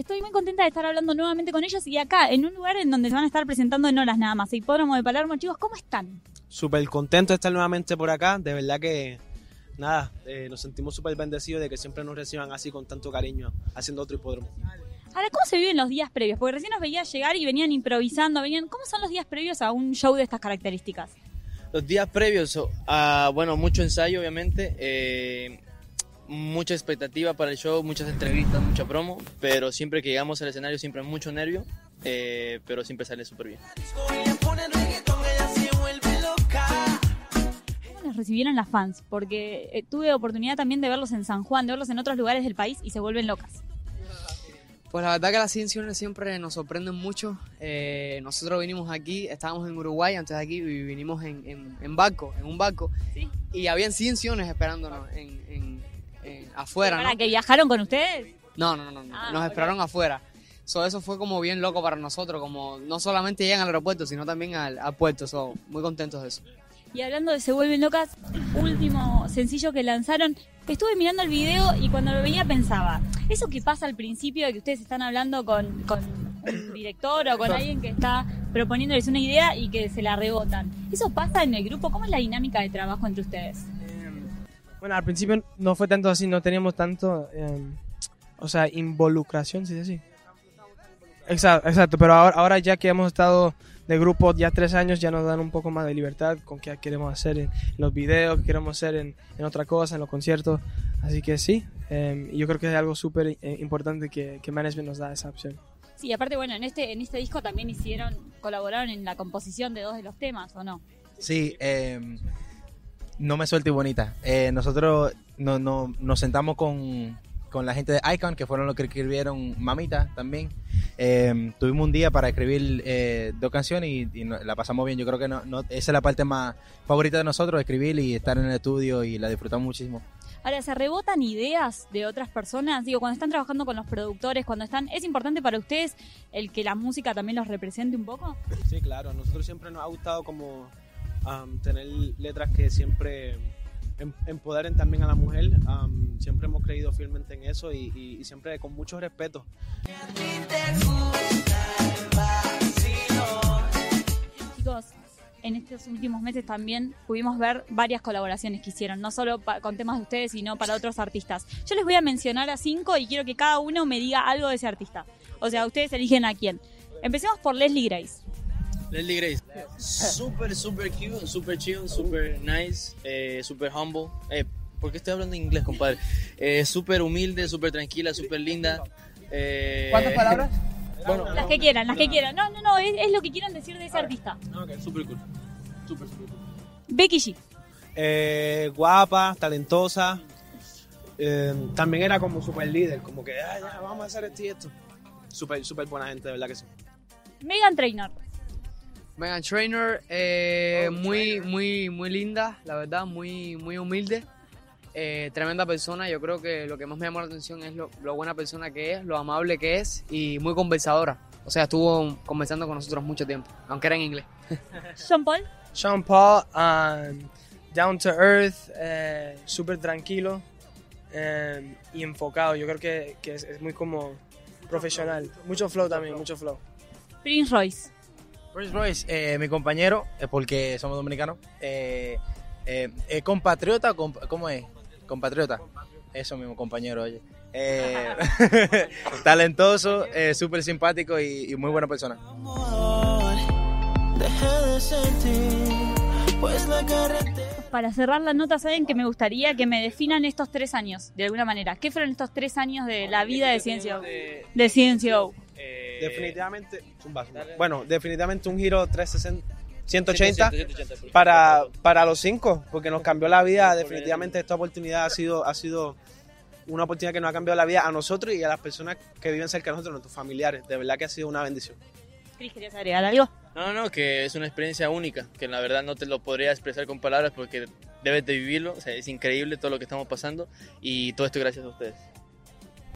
estoy muy contenta de estar hablando nuevamente con ellos y acá, en un lugar en donde se van a estar presentando en horas nada más. Hipódromo de Palermo, chicos, ¿cómo están? Súper contento de estar nuevamente por acá. De verdad que, nada, eh, nos sentimos súper bendecidos de que siempre nos reciban así con tanto cariño, haciendo otro hipódromo. Ahora, ¿cómo se viven los días previos? Porque recién nos veía llegar y venían improvisando, venían... ¿Cómo son los días previos a un show de estas características? Los días previos, a, bueno, mucho ensayo, obviamente. eh, mucha expectativa para el show, muchas entrevistas, mucha promo, pero siempre que llegamos al escenario siempre mucho nervio, eh, pero siempre sale súper bien. ¿Cómo los recibieron las fans? Porque eh, tuve oportunidad también de verlos en San Juan, de verlos en otros lugares del país y se vuelven locas. Pues la verdad que las canciones siempre nos sorprenden mucho. Eh, nosotros vinimos aquí, estábamos en Uruguay antes de aquí y vinimos en, en, en barco, en un barco. Sí. Y habían canciones esperándonos en, en- afuera, ¿Para ¿no? que viajaron con ustedes? No, no, no, no, Ah, nos esperaron afuera. So, eso fue como bien loco para nosotros, como no solamente llegan al aeropuerto, sino también al, al puerto. So, muy contentos de eso. Y hablando de Se Vuelven Locas, último sencillo que lanzaron, estuve mirando el video y cuando lo veía pensaba, eso que pasa al principio de que ustedes están hablando con, con un director o con alguien que está proponiéndoles una idea y que se la rebotan, ¿eso pasa en el grupo? ¿Cómo es la dinámica de trabajo entre ustedes? Bueno, al principio no fue tanto así, no teníamos tanto, eh, o sea, involucración, ¿sí? así. Exacto, exacto, pero ahora, ahora ya que hemos estado de grupo ya tres años, ya nos dan un poco más de libertad con qué queremos hacer en, los videos, qué queremos hacer en, en otra cosa, en los conciertos. Así que sí, eh, yo creo que es algo súper eh, importante que, que Management nos da esa opción. Sí, aparte, bueno, en este, en este disco también hicieron, colaboraron en la composición de dos de los temas, ¿o no? Sí, eh, no me suelte bonita. Eh, nosotros no, no- nos sentamos con, con la gente de Icon, que fueron los que escribieron Mamita también. Eh, tuvimos un día para escribir eh, dos canciones y, y no- la pasamos bien. Yo creo que no, no- esa es la parte más favorita de nosotros, escribir y estar en el estudio y la disfrutamos muchísimo. Ahora, ¿se rebotan ideas de otras personas? Digo, cuando están trabajando con los productores, cuando están... ¿Es importante para ustedes el que la música también los represente un poco? Sí, claro, a nosotros siempre nos ha gustado como am, tener letras que siempre em- empoderen también a la mujer. Am, siempre hemos creído fielmente en eso y, y- y siempre con mucho respeto. Chicos, en estos últimos meses también pudimos ver varias colaboraciones que hicieron, no solo con temas de ustedes, sino para otros artistas. Yo les voy a mencionar a cinco y quiero que cada uno me diga algo de ese artista. O sea, ustedes eligen a quién. Empecemos por Leslie Grace. Leslie Grace, súper, súper cute, súper chill, súper nice, eh, súper humble. Eh, ¿Por qué estoy hablando en inglés, compadre? Eh, súper humilde, súper tranquila, súper linda. Eh, ¿Cuántas palabras? Bueno, Las que quieran, las que quieran. No, no, no, es, es lo que quieran decir de ese artista. súper cool. Súper, súper cool. Becky G. Eh, guapa, talentosa. eh, también era como super líder, como que "Ah, ya, vamos a hacer esto y esto. Súper, súper buena gente, de verdad que sí. Megan Trainor. Megan Trainer, eh, muy, muy, muy linda, la verdad, muy, muy humilde. eh, tremenda persona, yo creo que lo que más me llamó la atención es lo, lo buena persona que es, lo amable que es y muy conversadora. O sea, estuvo conversando con nosotros mucho tiempo, aunque era en inglés. Sean Paul. Sean Paul, um, down to earth, eh, súper tranquilo eh, y enfocado. Yo creo que, que es, es muy como profesional. Mucho flow también, mucho flow. Prince Royce. Prince Royce, eh, mi compañero, eh, porque somos dominicanos, eh, eh, ¿es compatriota o comp- cómo es? Compatriota. Eso mismo, compañero, oye. Eh, talentoso, eh, súper simpático y, y muy buena persona. Para cerrar la nota, saben que me gustaría que me definan estos tres años, de alguna manera. ¿Qué fueron estos tres años de la vida de Ciencio? De Ciencio. Definitivamente, zumba, zumba. bueno, definitivamente un giro 360, 180 180, para, para los cinco, porque nos cambió la vida. Definitivamente esta oportunidad ha sido, ha sido una oportunidad que nos ha cambiado la vida a nosotros y a las personas que viven cerca de nosotros, nuestros familiares. De verdad que ha sido una bendición. Cris, ¿querías agregar algo? No, no, que es una experiencia única, que la verdad no te lo podría expresar con palabras porque debes de vivirlo, o sea, es increíble todo lo que estamos pasando y todo esto gracias a ustedes.